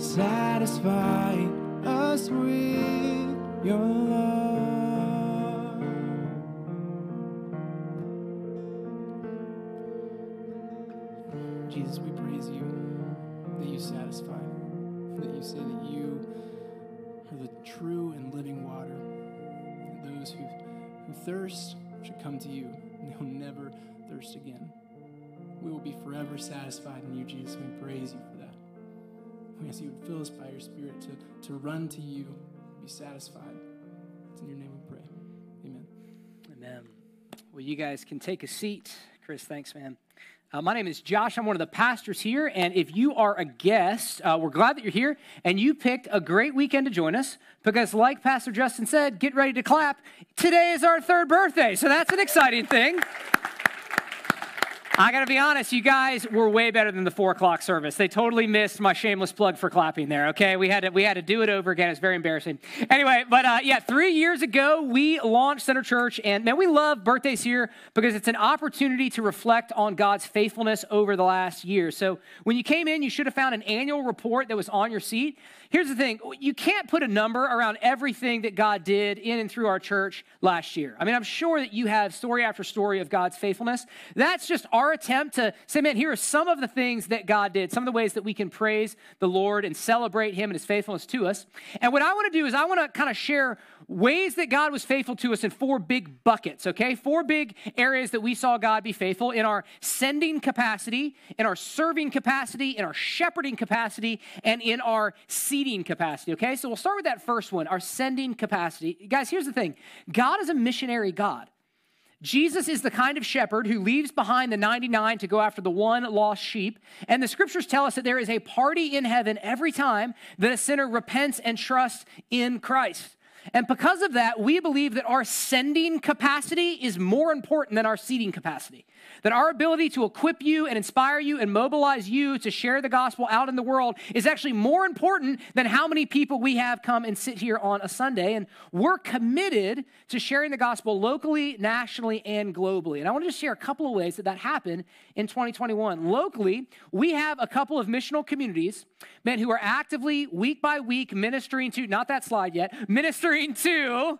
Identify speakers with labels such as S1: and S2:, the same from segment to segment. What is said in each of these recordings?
S1: satisfy us with your love. Jesus, we praise you that you satisfy, that you say that you are the true and living water. That those who, who thirst should come to you, and they'll never thirst again. We will be forever satisfied in you, Jesus. We praise you for that. We ask you would fill us by your Spirit to, to run to you, be satisfied. It's in your name we pray. Amen.
S2: Amen. Well, you guys can take a seat. Chris, thanks, man. Uh, my name is Josh. I'm one of the pastors here. And if you are a guest, uh, we're glad that you're here and you picked a great weekend to join us because, like Pastor Justin said, get ready to clap. Today is our third birthday. So that's an exciting thing. I got to be honest, you guys were way better than the four o'clock service. They totally missed my shameless plug for clapping there. Okay, we had to we had to do it over again. It's very embarrassing. Anyway, but uh, yeah, three years ago we launched Center Church, and man, we love birthdays here because it's an opportunity to reflect on God's faithfulness over the last year. So when you came in, you should have found an annual report that was on your seat. Here's the thing you can't put a number around everything that God did in and through our church last year. I mean, I'm sure that you have story after story of God's faithfulness. That's just our attempt to say, man, here are some of the things that God did, some of the ways that we can praise the Lord and celebrate Him and His faithfulness to us. And what I want to do is I want to kind of share ways that God was faithful to us in four big buckets, okay? Four big areas that we saw God be faithful in our sending capacity, in our serving capacity, in our shepherding capacity, and in our seating capacity, okay? So we'll start with that first one, our sending capacity. Guys, here's the thing God is a missionary God. Jesus is the kind of shepherd who leaves behind the 99 to go after the one lost sheep. And the scriptures tell us that there is a party in heaven every time that a sinner repents and trusts in Christ. And because of that, we believe that our sending capacity is more important than our seating capacity. That our ability to equip you and inspire you and mobilize you to share the gospel out in the world is actually more important than how many people we have come and sit here on a Sunday. And we're committed to sharing the gospel locally, nationally, and globally. And I want to just share a couple of ways that that happened in 2021. Locally, we have a couple of missional communities, men who are actively, week by week, ministering to, not that slide yet, ministering to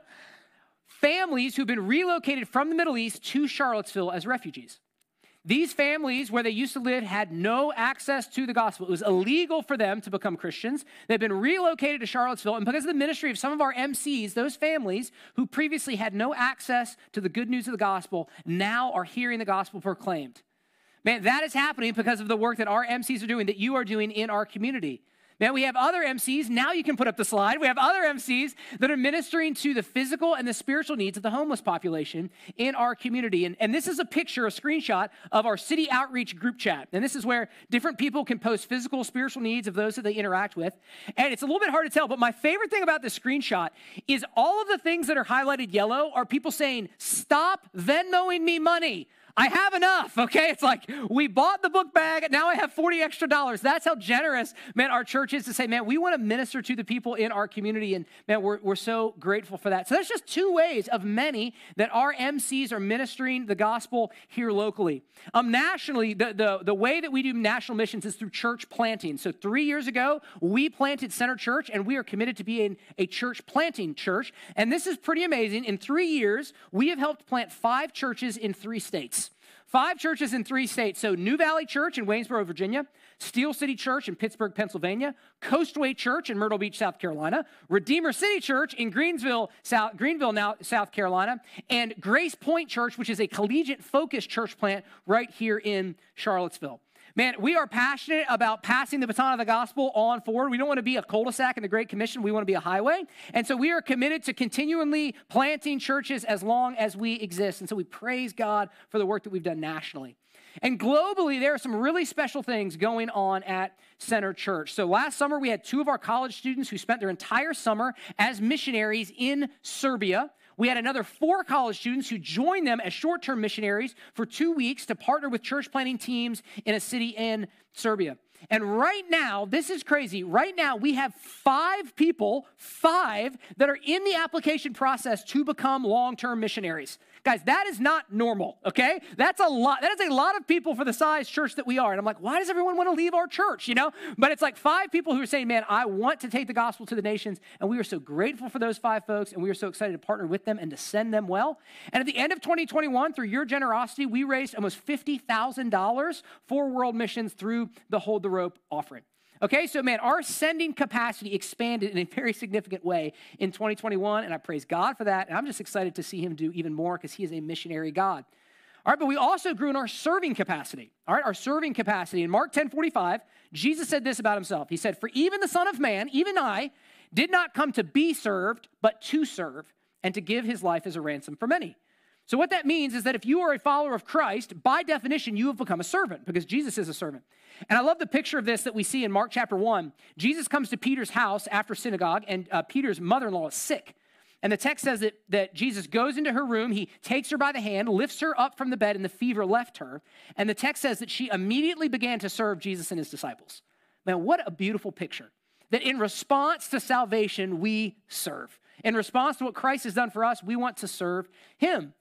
S2: families who've been relocated from the Middle East to Charlottesville as refugees. These families, where they used to live, had no access to the gospel. It was illegal for them to become Christians. They've been relocated to Charlottesville, and because of the ministry of some of our MCs, those families who previously had no access to the good news of the gospel now are hearing the gospel proclaimed. Man, that is happening because of the work that our MCs are doing, that you are doing in our community. Man, we have other MCs. Now you can put up the slide. We have other MCs that are ministering to the physical and the spiritual needs of the homeless population in our community. And, and this is a picture, a screenshot of our city outreach group chat. And this is where different people can post physical, spiritual needs of those that they interact with. And it's a little bit hard to tell, but my favorite thing about this screenshot is all of the things that are highlighted yellow are people saying, Stop Venmoing me money. I have enough, okay? It's like we bought the book bag, now I have 40 extra dollars. That's how generous, man, our church is to say, man, we want to minister to the people in our community. And man, we're, we're so grateful for that. So that's just two ways of many that our MCs are ministering the gospel here locally. Um, nationally, the, the, the way that we do national missions is through church planting. So three years ago, we planted Center Church, and we are committed to being a church planting church. And this is pretty amazing. In three years, we have helped plant five churches in three states. Five churches in three states. So, New Valley Church in Waynesboro, Virginia, Steel City Church in Pittsburgh, Pennsylvania, Coastway Church in Myrtle Beach, South Carolina, Redeemer City Church in Greensville, South, Greenville, now South Carolina, and Grace Point Church, which is a collegiate focused church plant right here in Charlottesville. Man, we are passionate about passing the baton of the gospel on forward. We don't want to be a cul-de-sac in the Great Commission. We want to be a highway. And so we are committed to continually planting churches as long as we exist. And so we praise God for the work that we've done nationally. And globally, there are some really special things going on at Center Church. So last summer, we had two of our college students who spent their entire summer as missionaries in Serbia. We had another four college students who joined them as short term missionaries for two weeks to partner with church planting teams in a city in Serbia. And right now, this is crazy. Right now, we have five people, five, that are in the application process to become long term missionaries. Guys, that is not normal, okay? That's a lot. That is a lot of people for the size church that we are. And I'm like, why does everyone want to leave our church, you know? But it's like five people who are saying, man, I want to take the gospel to the nations. And we are so grateful for those five folks. And we are so excited to partner with them and to send them well. And at the end of 2021, through your generosity, we raised almost $50,000 for world missions through the Hold the Rope offering. Okay, so man, our sending capacity expanded in a very significant way in 2021, and I praise God for that. And I'm just excited to see him do even more because he is a missionary God. All right, but we also grew in our serving capacity. All right, our serving capacity. In Mark 10 45, Jesus said this about himself. He said, For even the Son of Man, even I, did not come to be served, but to serve, and to give his life as a ransom for many. So, what that means is that if you are a follower of Christ, by definition, you have become a servant because Jesus is a servant. And I love the picture of this that we see in Mark chapter 1. Jesus comes to Peter's house after synagogue, and uh, Peter's mother in law is sick. And the text says that, that Jesus goes into her room, he takes her by the hand, lifts her up from the bed, and the fever left her. And the text says that she immediately began to serve Jesus and his disciples. Man, what a beautiful picture. That in response to salvation, we serve. In response to what Christ has done for us, we want to serve him.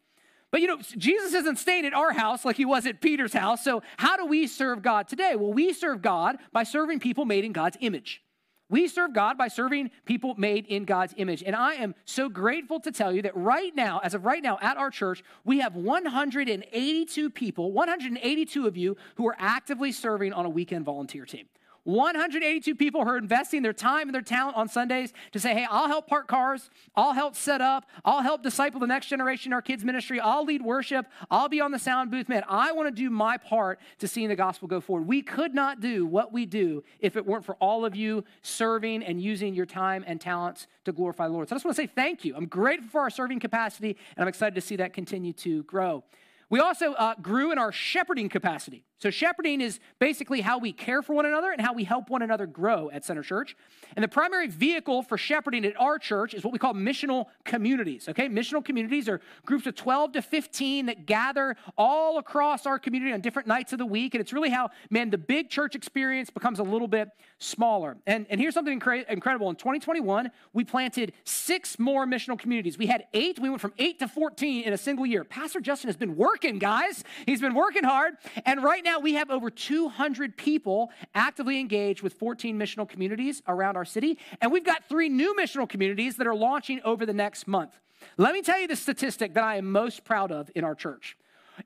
S2: But you know, Jesus isn't staying at our house like he was at Peter's house. So, how do we serve God today? Well, we serve God by serving people made in God's image. We serve God by serving people made in God's image. And I am so grateful to tell you that right now, as of right now at our church, we have 182 people, 182 of you who are actively serving on a weekend volunteer team. 182 people who are investing their time and their talent on Sundays to say, hey, I'll help park cars, I'll help set up, I'll help disciple the next generation in our kids' ministry, I'll lead worship, I'll be on the sound booth. Man, I want to do my part to seeing the gospel go forward. We could not do what we do if it weren't for all of you serving and using your time and talents to glorify the Lord. So I just want to say thank you. I'm grateful for our serving capacity, and I'm excited to see that continue to grow. We also uh, grew in our shepherding capacity. So, shepherding is basically how we care for one another and how we help one another grow at Center Church. And the primary vehicle for shepherding at our church is what we call missional communities. Okay, missional communities are groups of 12 to 15 that gather all across our community on different nights of the week. And it's really how, man, the big church experience becomes a little bit smaller. And, and here's something incre- incredible in 2021, we planted six more missional communities. We had eight, we went from eight to 14 in a single year. Pastor Justin has been working, guys. He's been working hard. And right now, now we have over 200 people actively engaged with 14 missional communities around our city, and we've got three new missional communities that are launching over the next month. Let me tell you the statistic that I am most proud of in our church.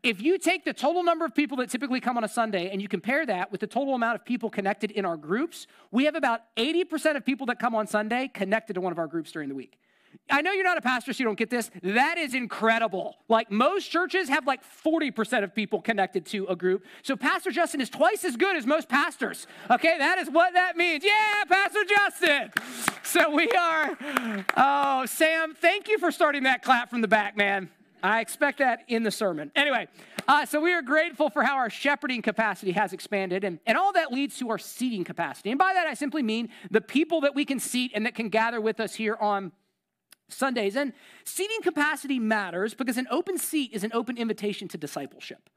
S2: If you take the total number of people that typically come on a Sunday and you compare that with the total amount of people connected in our groups, we have about 80% of people that come on Sunday connected to one of our groups during the week. I know you're not a pastor, so you don't get this. That is incredible. Like most churches have like 40% of people connected to a group. So Pastor Justin is twice as good as most pastors. Okay, that is what that means. Yeah, Pastor Justin. So we are. Oh, Sam, thank you for starting that clap from the back, man. I expect that in the sermon. Anyway, uh, so we are grateful for how our shepherding capacity has expanded, and, and all that leads to our seating capacity. And by that, I simply mean the people that we can seat and that can gather with us here on Sundays. And seating capacity matters because an open seat is an open invitation to discipleship.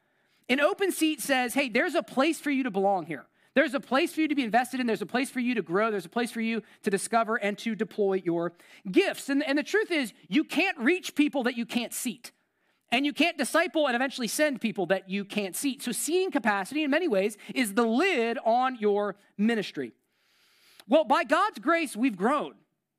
S2: An open seat says, hey, there's a place for you to belong here. There's a place for you to be invested in. There's a place for you to grow. There's a place for you to discover and to deploy your gifts. And, and the truth is, you can't reach people that you can't seat. And you can't disciple and eventually send people that you can't seat. So, seating capacity, in many ways, is the lid on your ministry. Well, by God's grace, we've grown.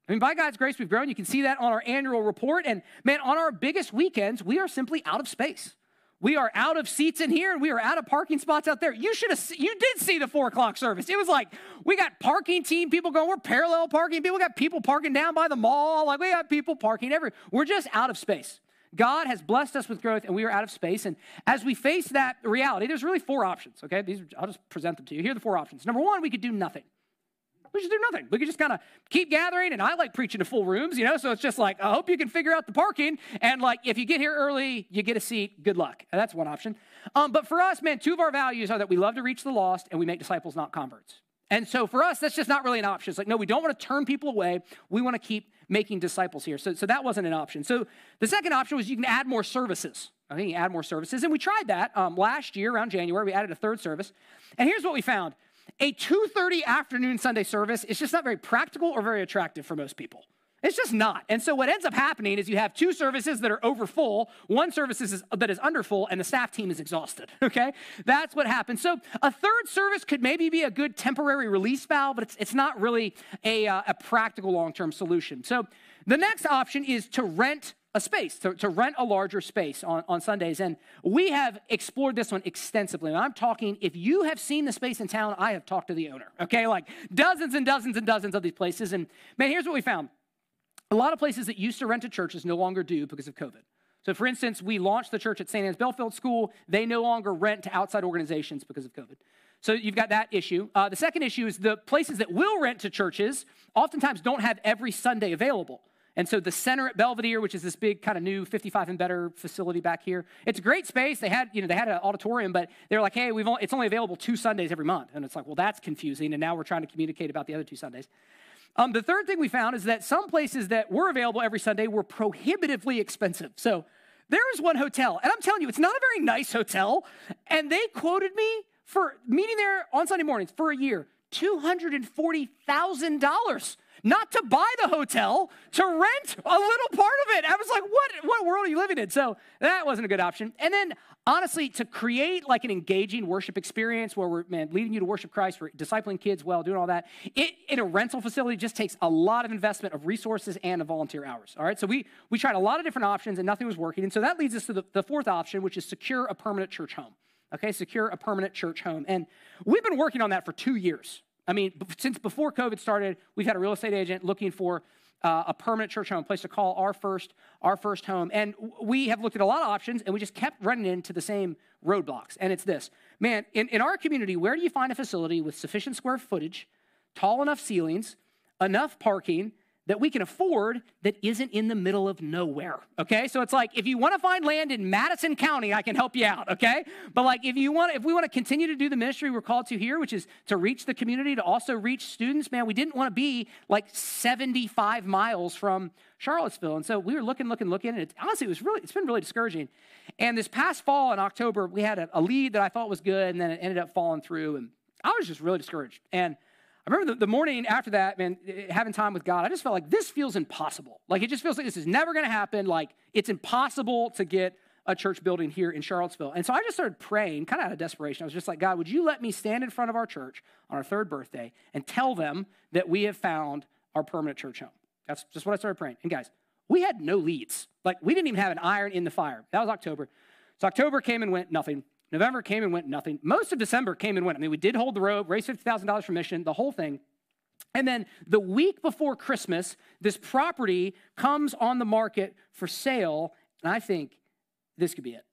S2: I mean, by God's grace, we've grown. You can see that on our annual report. And man, on our biggest weekends, we are simply out of space. We are out of seats in here and we are out of parking spots out there. You should have, you did see the four o'clock service. It was like, we got parking team people going, we're parallel parking people, we got people parking down by the mall. Like we got people parking everywhere. We're just out of space. God has blessed us with growth and we are out of space. And as we face that reality, there's really four options, okay? These, I'll just present them to you. Here are the four options. Number one, we could do nothing. We should do nothing. We could just kind of keep gathering, and I like preaching to full rooms, you know. So it's just like I hope you can figure out the parking, and like if you get here early, you get a seat. Good luck. And that's one option. Um, but for us, man, two of our values are that we love to reach the lost, and we make disciples, not converts. And so for us, that's just not really an option. It's like, no, we don't want to turn people away. We want to keep making disciples here. So, so that wasn't an option. So the second option was you can add more services. I think you add more services. And we tried that um, last year around January. We added a third service. And here's what we found a 2:30 afternoon Sunday service is just not very practical or very attractive for most people. It's just not. And so what ends up happening is you have two services that are over full, one service is, that is under full, and the staff team is exhausted. Okay? That's what happens. So a third service could maybe be a good temporary release valve, but it's, it's not really a, uh, a practical long term solution. So the next option is to rent a space, to, to rent a larger space on, on Sundays. And we have explored this one extensively. And I'm talking, if you have seen the space in town, I have talked to the owner, okay? Like dozens and dozens and dozens of these places. And man, here's what we found a lot of places that used to rent to churches no longer do because of COVID. So, for instance, we launched the church at St. Anne's Belfield School. They no longer rent to outside organizations because of COVID. So, you've got that issue. Uh, the second issue is the places that will rent to churches oftentimes don't have every Sunday available. And so the center at Belvedere, which is this big kind of new 55 and better facility back here, it's a great space. They had, you know, they had an auditorium, but they're like, hey, we've only, it's only available two Sundays every month. And it's like, well, that's confusing. And now we're trying to communicate about the other two Sundays. Um, the third thing we found is that some places that were available every Sunday were prohibitively expensive. So there was one hotel, and I'm telling you, it's not a very nice hotel. And they quoted me for meeting there on Sunday mornings for a year, $240,000 not to buy the hotel, to rent a little part of it. I was like, what, what world are you living in? So that wasn't a good option. And then, honestly, to create like an engaging worship experience where we're man, leading you to worship Christ, we're discipling kids well, doing all that, it, in a rental facility just takes a lot of investment of resources and of volunteer hours. All right, so we, we tried a lot of different options and nothing was working. And so that leads us to the, the fourth option, which is secure a permanent church home. Okay, secure a permanent church home. And we've been working on that for two years. I mean, since before COVID started, we've had a real estate agent looking for uh, a permanent church home, a place to call our first, our first home. And we have looked at a lot of options, and we just kept running into the same roadblocks. And it's this, man. In, in our community, where do you find a facility with sufficient square footage, tall enough ceilings, enough parking, that we can afford that isn't in the middle of nowhere. Okay? So it's like if you want to find land in Madison County, I can help you out, okay? But like if you want if we want to continue to do the ministry we're called to here, which is to reach the community, to also reach students, man, we didn't want to be like 75 miles from Charlottesville. And so we were looking, looking, looking, and it, honestly, it was really, it's been really discouraging. And this past fall in October, we had a, a lead that I thought was good, and then it ended up falling through, and I was just really discouraged. And I remember the, the, morning after that, man, eh, eh, having time with God, I just felt like this feels impossible. Like it just feels like this is never going to happen. Like it's impossible to get a church building here in Charlottesville. And so I just started praying, kind of out of desperation. I was just like, God, would you let me stand in front of our church on our third birthday and tell them that we have found our permanent church home? That's just what I started praying. And guys, we had no leads. Like we didn't even have an iron in the fire. That was October. So October came and went, nothing. November came and went, nothing. Most of December came and went. I mean, we did hold the rope, raised $50,000 for mission, the whole thing. And then the week before Christmas, this property comes on the market for sale. And I think this could be it.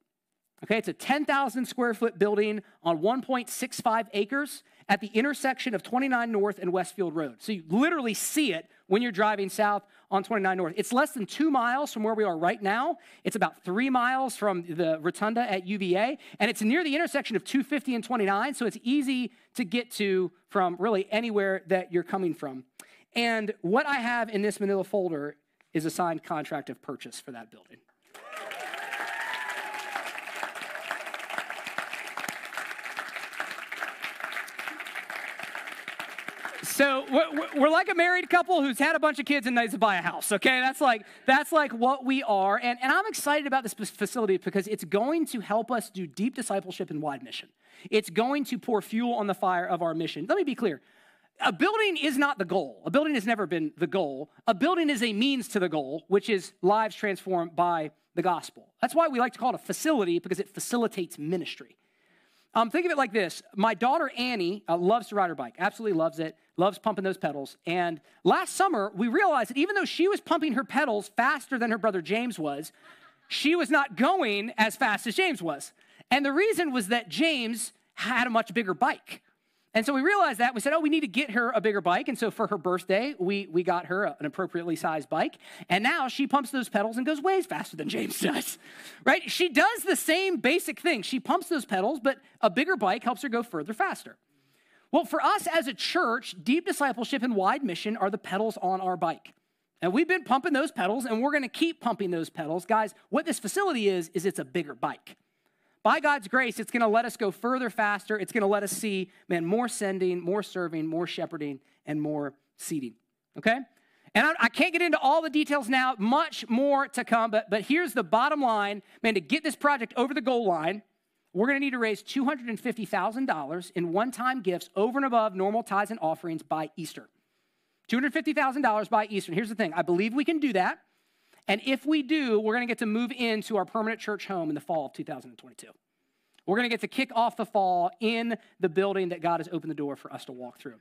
S2: Okay, it's a 10,000 square foot building on 1.65 acres at the intersection of 29 North and Westfield Road. So you literally see it when you're driving south on 29 North. It's less than two miles from where we are right now. It's about three miles from the rotunda at UVA, and it's near the intersection of 250 and 29, so it's easy to get to from really anywhere that you're coming from. And what I have in this manila folder is a signed contract of purchase for that building. So we're like a married couple who's had a bunch of kids and needs to buy a house. Okay, that's like that's like what we are, and and I'm excited about this facility because it's going to help us do deep discipleship and wide mission. It's going to pour fuel on the fire of our mission. Let me be clear. A building is not the goal. A building has never been the goal. A building is a means to the goal, which is lives transformed by the gospel. That's why we like to call it a facility because it facilitates ministry. Um, think of it like this My daughter Annie uh, loves to ride her bike, absolutely loves it, loves pumping those pedals. And last summer, we realized that even though she was pumping her pedals faster than her brother James was, she was not going as fast as James was. And the reason was that James had a much bigger bike. And so we realized that. We said, oh, we need to get her a bigger bike. And so for her birthday, we, we got her an appropriately sized bike. And now she pumps those pedals and goes way faster than James does, right? She does the same basic thing. She pumps those pedals, but a bigger bike helps her go further faster. Well, for us as a church, deep discipleship and wide mission are the pedals on our bike. And we've been pumping those pedals and we're going to keep pumping those pedals. Guys, what this facility is, is it's a bigger bike by God's grace, it's going to let us go further faster. It's going to let us see, man, more sending, more serving, more shepherding, and more seating. Okay? And I, I, can't get into all the details now, much more to come, but, but here's the bottom line. Man, to get this project over the goal line, we're going to need to raise $250,000 in one time gifts over and above normal tithes and offerings by Easter. $250,000 by Easter. Here's the thing I believe we can do that. And if we do, we're going to get to move into our permanent church home in the fall of 2022. We're going to get to kick off the fall in the building that God has opened the door for us to walk through.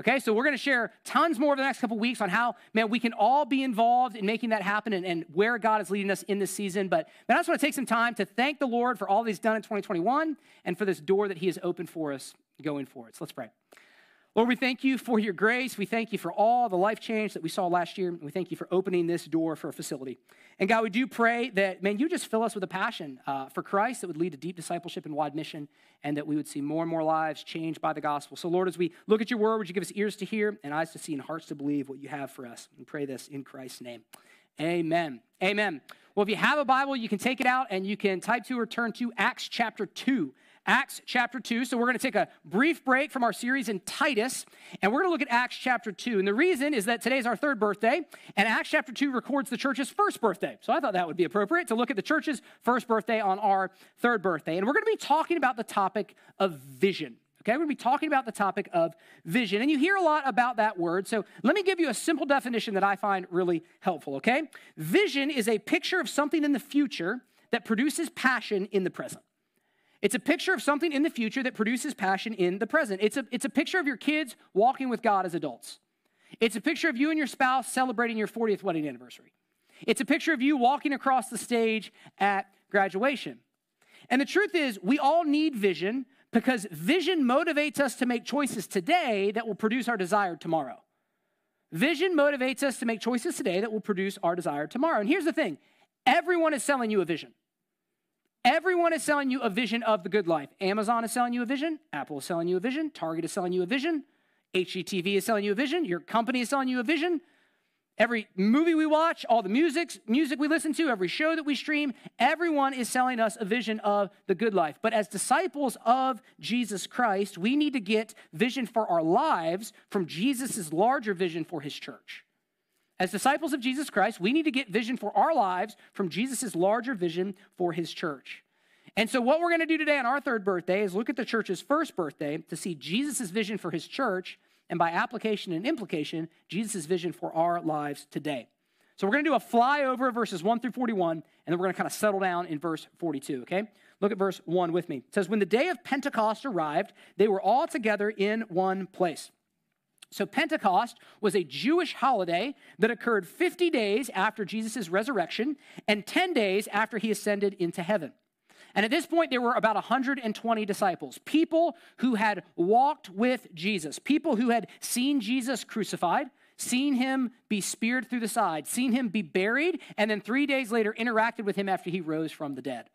S2: Okay, so we're going to share tons more over the next couple weeks on how, man, we can all be involved in making that happen and, and where God is leading us in this season. But man, I just want to take some time to thank the Lord for all that He's done in 2021 and for this door that He has opened for us going forward. So let's pray. Lord, we thank you for your grace. We thank you for all the life change that we saw last year. We thank you for opening this door for a facility. And God, we do pray that, man, you just fill us with a passion uh, for Christ that would lead to deep discipleship and wide mission, and that we would see more and more lives changed by the gospel. So, Lord, as we look at your word, would you give us ears to hear and eyes to see and hearts to believe what you have for us? We pray this in Christ's name. Amen. Amen. Well, if you have a Bible, you can take it out and you can type to or turn to Acts chapter 2. Acts chapter 2. So we're going to take a brief break from our series in Titus, and we're going to look at Acts chapter 2. And the reason is that today's our third birthday, and Acts chapter 2 records the church's first birthday. So I thought that would be appropriate to look at the church's first birthday on our third birthday. And we're going to be talking about the topic of vision. Okay, we're going to be talking about the topic of vision. And you hear a lot about that word. So let me give you a simple definition that I find really helpful. Okay, vision is a picture of something in the future that produces passion in the present. It's a picture of something in the future that produces passion in the present. It's a, it's a picture of your kids walking with God as adults. It's a picture of you and your spouse celebrating your 40th wedding anniversary. It's a picture of you walking across the stage at graduation. And the truth is, we all need vision because vision motivates us to make choices today that will produce our desire tomorrow. Vision motivates us to make choices today that will produce our desire tomorrow. And here's the thing everyone is selling you a vision. Everyone is selling you a vision of the good life. Amazon is selling you a vision. Apple is selling you a vision. Target is selling you a vision. HGTV is selling you a vision. Your company is selling you a vision. Every movie we watch, all the music, music we listen to, every show that we stream, everyone is selling us a vision of the good life. But as disciples of Jesus Christ, we need to get vision for our lives from Jesus' larger vision for his church. As disciples of Jesus Christ, we need to get vision for our lives from Jesus' larger vision for his church. And so, what we're going to do today on our third birthday is look at the church's first birthday to see Jesus' vision for his church, and by application and implication, Jesus' vision for our lives today. So, we're going to do a flyover of verses 1 through 41, and then we're going to kind of settle down in verse 42, okay? Look at verse 1 with me. It says, When the day of Pentecost arrived, they were all together in one place. So, Pentecost was a Jewish holiday that occurred 50 days after Jesus' resurrection and 10 days after he ascended into heaven. And at this point, there were about 120 disciples, people who had walked with Jesus, people who had seen Jesus crucified, seen him be speared through the side, seen him be buried, and then three days later interacted with him after he rose from the dead.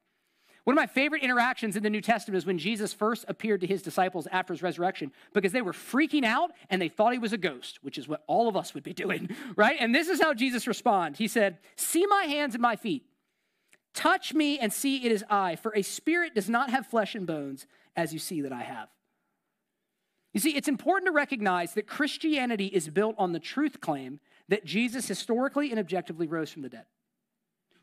S2: One of my favorite interactions in the New Testament is when Jesus first appeared to his disciples after his resurrection because they were freaking out and they thought he was a ghost, which is what all of us would be doing, right? And this is how Jesus responds. He said, See my hands and my feet. Touch me and see it is I, for a spirit does not have flesh and bones as you see that I have. You see, it's important to recognize that Christianity is built on the truth claim that Jesus historically and objectively rose from the dead.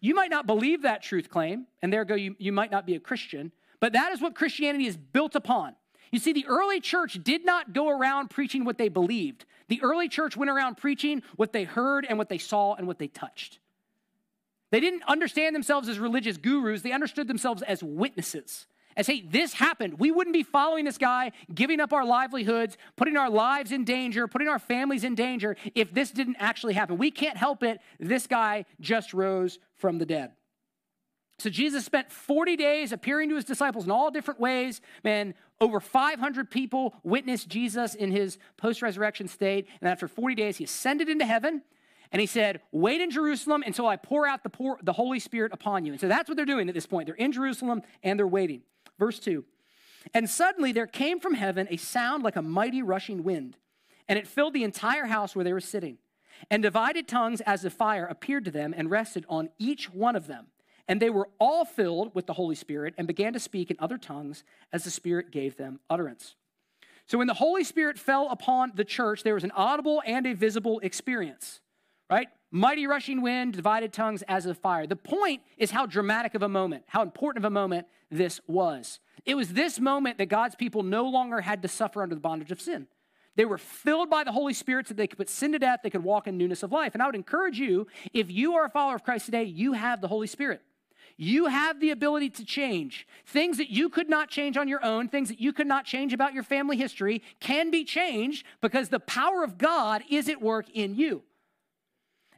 S2: You might not believe that truth claim, and there go, you, you might not be a Christian, but that is what Christianity is built upon. You see, the early church did not go around preaching what they believed. The early church went around preaching what they heard and what they saw and what they touched. They didn't understand themselves as religious gurus, they understood themselves as witnesses as, hey, this happened. We wouldn't be following this guy, giving up our livelihoods, putting our lives in danger, putting our families in danger if this didn't actually happen. We can't help it. This guy just rose from the dead. So Jesus spent 40 days appearing to his disciples in all different ways. Man, over 500 people witnessed Jesus in his post resurrection state. And after 40 days, he ascended into heaven. And he said, Wait in Jerusalem until I pour out the, pour, the Holy Spirit upon you. And so that's what they're doing at this point. They're in Jerusalem and they're waiting. Verse 2 And suddenly there came from heaven a sound like a mighty rushing wind, and it filled the entire house where they were sitting. And divided tongues as of fire appeared to them and rested on each one of them. And they were all filled with the Holy Spirit and began to speak in other tongues as the Spirit gave them utterance. So when the Holy Spirit fell upon the church, there was an audible and a visible experience. right? Mighty rushing wind, divided tongues as of fire. The point is how dramatic of a moment, how important of a moment this was. It was this moment that God's people no longer had to suffer under the bondage of sin. They were filled by the Holy Spirit so they could put sin to death, they could walk in newness of life. And I would encourage you, if you are a follower of Christ today, you have the Holy Spirit. You have the ability to change. Things that you could not change on your own, things that you could not change about your family history, can be changed because the power of God is at work in you.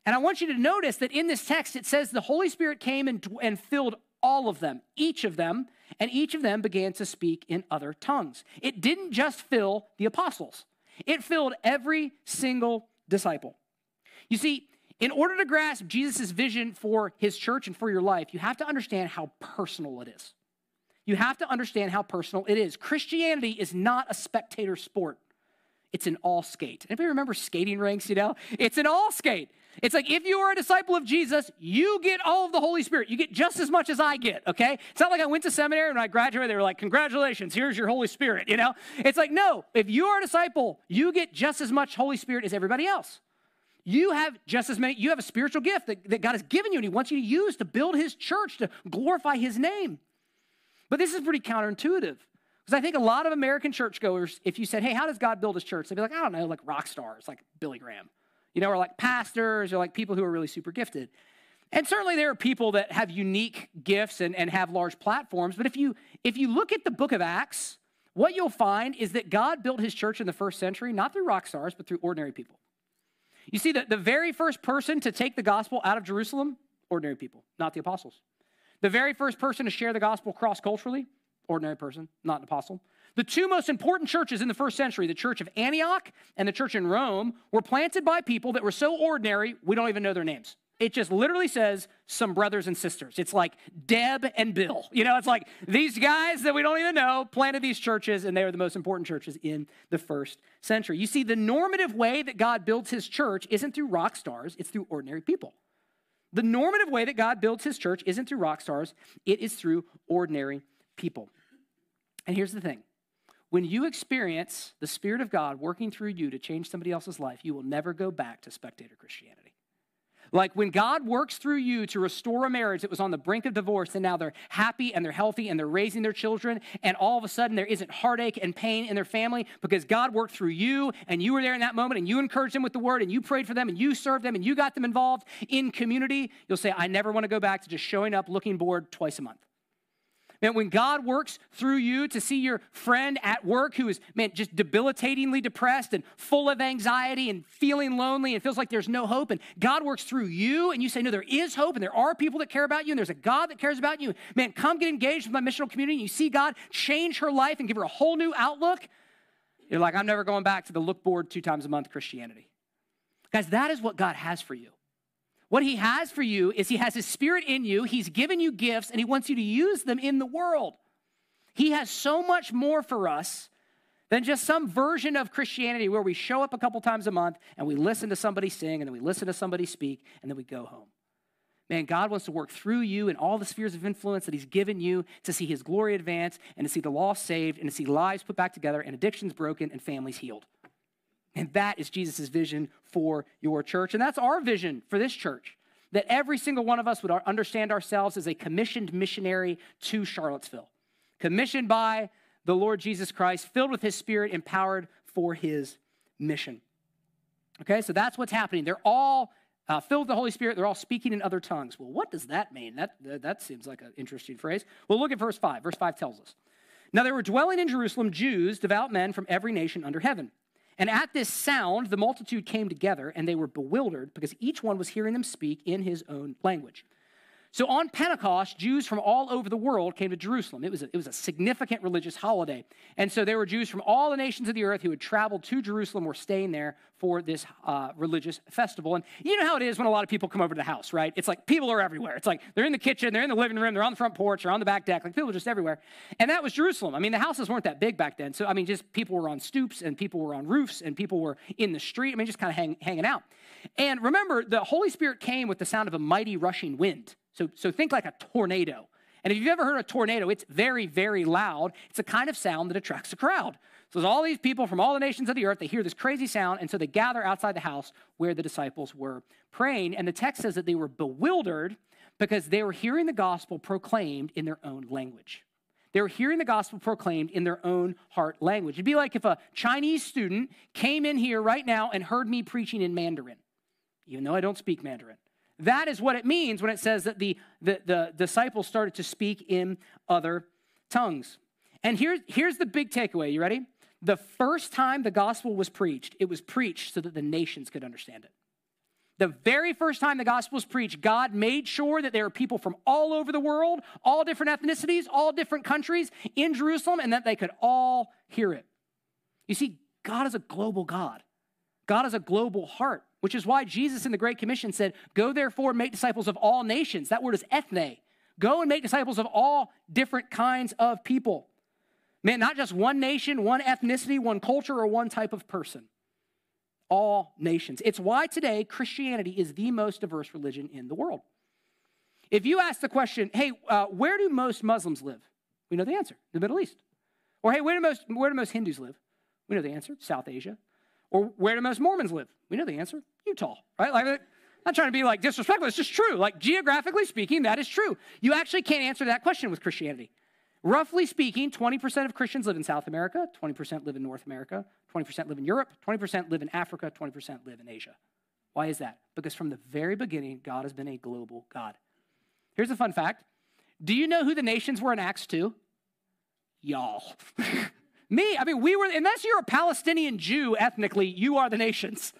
S2: And I want you to notice that in this text, it says the Holy Spirit came and, and filled all of them, each of them, and each of them began to speak in other tongues. It didn't just fill the apostles, it filled every single disciple. You see, in order to grasp Jesus' vision for his church and for your life, you have to understand how personal it is. You have to understand how personal it is. Christianity is not a spectator sport. It's an all skate. Anybody remember skating rinks, you know? It's an all skate. It's like if you are a disciple of Jesus, you get all of the Holy Spirit. You get just as much as I get, okay? It's not like I went to seminary and I graduated, they were like, Congratulations, here's your Holy Spirit, you know? It's like, no, if you are a disciple, you get just as much Holy Spirit as everybody else. You have just as many, you have a spiritual gift that, that God has given you and He wants you to use to build His church, to glorify His name. But this is pretty counterintuitive. Because I think a lot of American churchgoers, if you said, hey, how does God build his church? They'd be like, I don't know, like rock stars, like Billy Graham you know, or like pastors or like people who are really super gifted. And certainly there are people that have unique gifts and, and have large platforms. But if you if you look at the book of Acts, what you'll find is that God built his church in the first century, not through rock stars, but through ordinary people. You see, the, the very first person to take the gospel out of Jerusalem, ordinary people, not the apostles. The very first person to share the gospel cross culturally, ordinary person, not an apostle. The two most important churches in the first century, the church of Antioch and the church in Rome, were planted by people that were so ordinary, we don't even know their names. It just literally says some brothers and sisters. It's like Deb and Bill. You know, it's like these guys that we don't even know planted these churches, and they are the most important churches in the first century. You see, the normative way that God builds his church isn't through rock stars, it's through ordinary people. The normative way that God builds his church isn't through rock stars, it is through ordinary people. And here's the thing when you experience the Spirit of God working through you to change somebody else's life, you will never go back to spectator Christianity. Like when God works through you to restore a marriage that was on the brink of divorce, and now they're happy and they're healthy and they're raising their children, and all of a sudden there isn't heartache and pain in their family because God worked through you and you were there in that moment and you encouraged them with the word and you prayed for them and you served them and you got them involved in community, you'll say, I never want to go back to just showing up looking bored twice a month. Man, when God works through you to see your friend at work who is, man, just debilitatingly depressed and full of anxiety and feeling lonely and feels like there's no hope, and God works through you and you say, No, there is hope and there are people that care about you and there's a God that cares about you, man, come get engaged with my missional community and you see God change her life and give her a whole new outlook. You're like, I'm never going back to the look bored two times a month Christianity. Guys, that is what God has for you. What he has for you is he has his spirit in you, he's given you gifts, and he wants you to use them in the world. He has so much more for us than just some version of Christianity where we show up a couple times a month and we listen to somebody sing and then we listen to somebody speak and then we go home. Man, God wants to work through you and all the spheres of influence that He's given you to see His glory advance and to see the lost saved and to see lives put back together and addictions broken and families healed. And that is Jesus' vision for your church. And that's our vision for this church that every single one of us would understand ourselves as a commissioned missionary to Charlottesville, commissioned by the Lord Jesus Christ, filled with his spirit, empowered for his mission. Okay, so that's what's happening. They're all uh, filled with the Holy Spirit. They're all speaking in other tongues. Well, what does that mean? That, that, seems like an interesting phrase. Well, look at verse 5. Verse 5 tells us Now there were dwelling in Jerusalem Jews, devout men from every nation under heaven. And at this sound, the multitude came together, and they were bewildered because each one was hearing them speak in his own language. So on Pentecost, Jews from all over the world came to Jerusalem. It was, a, it was a significant religious holiday. And so there were Jews from all the nations of the earth who had traveled to Jerusalem were staying there for this uh, religious festival. And you know how it is when a lot of people come over to the house, right? It's like people are everywhere. It's like they're in the kitchen, they're in the living room, they're on the front porch, they're on the back deck. Like people are just everywhere. And that was Jerusalem. I mean, the houses weren't that big back then. So, I mean, just people were on stoops and people were on roofs and people were in the street. I mean, just kind of hang, hanging out. And remember, the Holy Spirit came with the sound of a mighty rushing wind. So, so think like a tornado. And if you've ever heard a tornado, it's very, very loud. It's a kind of sound that attracts a crowd. So there's all these people from all the nations of the earth. They hear this crazy sound, and so they gather outside the house where the disciples were praying. And the text says that they were bewildered because they were hearing the gospel proclaimed in their own language. They were hearing the gospel proclaimed in their own heart language. It'd be like if a Chinese student came in here right now and heard me preaching in Mandarin, even though I don't speak Mandarin. That is what it means when it says that the, the, the disciples started to speak in other tongues. And here, here's the big takeaway. You ready? The first time the gospel was preached, it was preached so that the nations could understand it. The very first time the gospel was preached, God made sure that there were people from all over the world, all different ethnicities, all different countries in Jerusalem, and that they could all hear it. You see, God is a global God. God is a global heart, which is why Jesus in the Great Commission said, Go therefore and make disciples of all nations. That word is ethne. Go and make disciples of all different kinds of people. Man, not just one nation, one ethnicity, one culture, or one type of person. All nations. It's why today Christianity is the most diverse religion in the world. If you ask the question, hey, uh, where do most Muslims live? We know the answer, the Middle East. Or hey, where do most, where do most Hindus live? We know the answer, South Asia. Or where do most Mormons live? We know the answer, Utah, right? Like, I'm not trying to be like disrespectful, it's just true. Like, geographically speaking, that is true. You actually can't answer that question with Christianity. Roughly speaking, 20% of Christians live in South America, 20% live in North America, 20% live in Europe, 20% live in Africa, 20% live in Asia. Why is that? Because from the very beginning, God has been a global God. Here's a fun fact Do you know who the nations were in Acts 2? Y'all. Me. I mean, we were, unless you're a Palestinian Jew ethnically, you are the nations.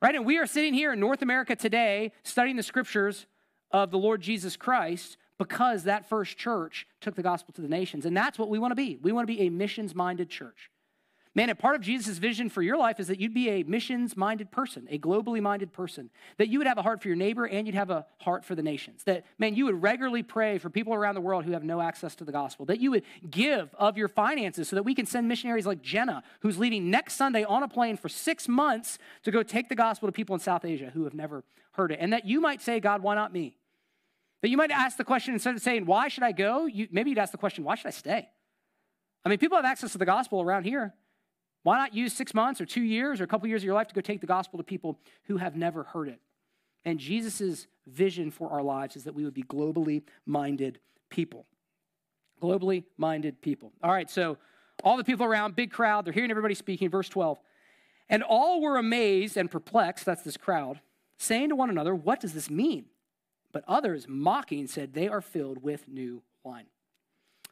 S2: Right? And we are sitting here in North America today studying the scriptures of the Lord Jesus Christ because that first church took the gospel to the nations. And that's what we want to be. We want to be a missions minded church. Man, and part of Jesus' vision for your life is that you'd be a missions minded person, a globally minded person, that you would have a heart for your neighbor and you'd have a heart for the nations. That, man, you would regularly pray for people around the world who have no access to the gospel. That you would give of your finances so that we can send missionaries like Jenna, who's leaving next Sunday on a plane for six months to go take the gospel to people in South Asia who have never heard it. And that you might say, God, why not me? That you might ask the question instead of saying, why should I go? You, maybe you'd ask the question, why should I stay? I mean, people have access to the gospel around here. Why not use six months or two years or a couple years of your life to go take the gospel to people who have never heard it? And Jesus' vision for our lives is that we would be globally minded people. Globally minded people. All right, so all the people around, big crowd, they're hearing everybody speaking. Verse 12. And all were amazed and perplexed, that's this crowd, saying to one another, What does this mean? But others, mocking, said, They are filled with new wine.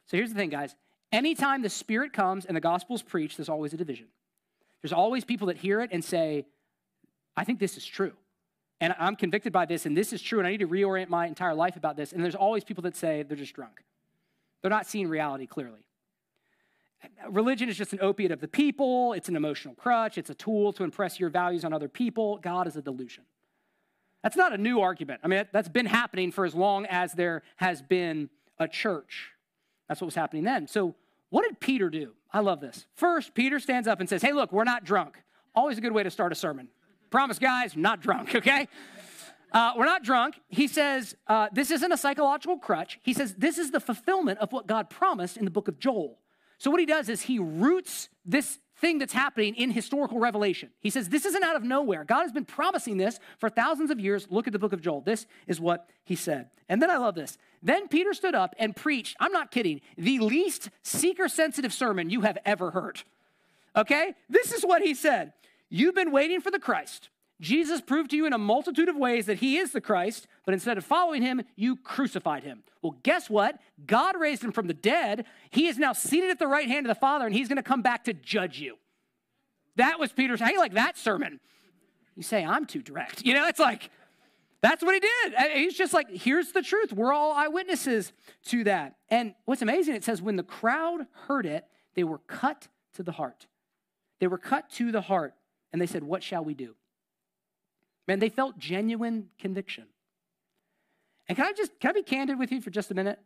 S2: So here's the thing, guys. Anytime the Spirit comes and the gospel is preached, there's always a division. There's always people that hear it and say, I think this is true. And I'm convicted by this, and this is true, and I need to reorient my entire life about this. And there's always people that say they're just drunk. They're not seeing reality clearly. Religion is just an opiate of the people, it's an emotional crutch, it's a tool to impress your values on other people. God is a delusion. That's not a new argument. I mean, that's been happening for as long as there has been a church. That's what was happening then. So, what did Peter do? I love this. First, Peter stands up and says, Hey, look, we're not drunk. Always a good way to start a sermon. Promise, guys, not drunk, okay? Uh, we're not drunk. He says, uh, This isn't a psychological crutch. He says, This is the fulfillment of what God promised in the book of Joel. So, what he does is he roots this thing that's happening in historical revelation. He says, This isn't out of nowhere. God has been promising this for thousands of years. Look at the book of Joel. This is what he said. And then I love this. Then Peter stood up and preached, I'm not kidding, the least seeker sensitive sermon you have ever heard. Okay? This is what he said You've been waiting for the Christ. Jesus proved to you in a multitude of ways that he is the Christ, but instead of following him, you crucified him. Well, guess what? God raised him from the dead. He is now seated at the right hand of the Father, and he's going to come back to judge you. That was Peter's. How you like that sermon? You say, I'm too direct. You know, it's like, that's what he did. He's just like, here's the truth. We're all eyewitnesses to that. And what's amazing, it says, when the crowd heard it, they were cut to the heart. They were cut to the heart. And they said, What shall we do? Man, they felt genuine conviction. And can I just can I be candid with you for just a minute?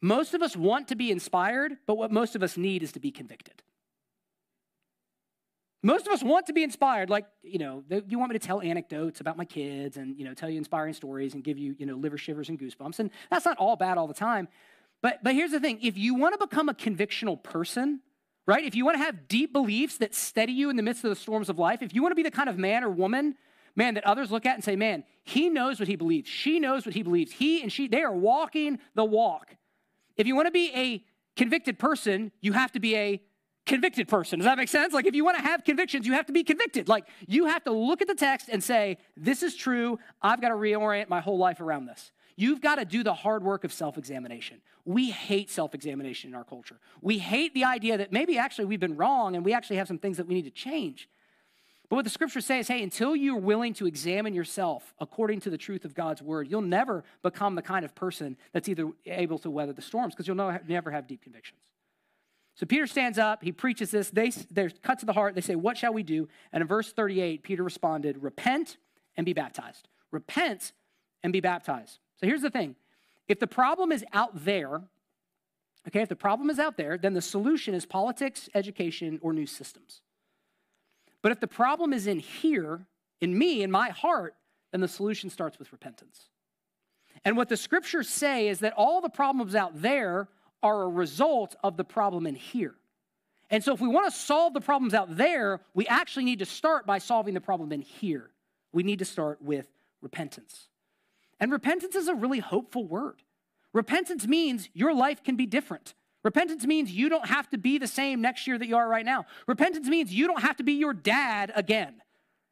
S2: Most of us want to be inspired, but what most of us need is to be convicted. Most of us want to be inspired, like, you know, you want me to tell anecdotes about my kids and, you know, tell you inspiring stories and give you, you know, liver shivers and goosebumps. And that's not all bad all the time. But, but here's the thing if you want to become a convictional person, right? If you want to have deep beliefs that steady you in the midst of the storms of life, if you want to be the kind of man or woman, man, that others look at and say, man, he knows what he believes. She knows what he believes. He and she, they are walking the walk. If you want to be a convicted person, you have to be a convicted person. Does that make sense? Like, if you want to have convictions, you have to be convicted. Like, you have to look at the text and say, this is true. I've got to reorient my whole life around this. You've got to do the hard work of self examination. We hate self examination in our culture. We hate the idea that maybe actually we've been wrong and we actually have some things that we need to change. But what the scriptures say is hey, until you're willing to examine yourself according to the truth of God's word, you'll never become the kind of person that's either able to weather the storms because you'll never have deep convictions. So Peter stands up, he preaches this, they, they're cut to the heart. They say, What shall we do? And in verse 38, Peter responded, Repent and be baptized. Repent and be baptized. So here's the thing if the problem is out there, okay, if the problem is out there, then the solution is politics, education, or new systems. But if the problem is in here, in me, in my heart, then the solution starts with repentance. And what the scriptures say is that all the problems out there are a result of the problem in here. And so, if we want to solve the problems out there, we actually need to start by solving the problem in here. We need to start with repentance. And repentance is a really hopeful word. Repentance means your life can be different. Repentance means you don't have to be the same next year that you are right now. Repentance means you don't have to be your dad again.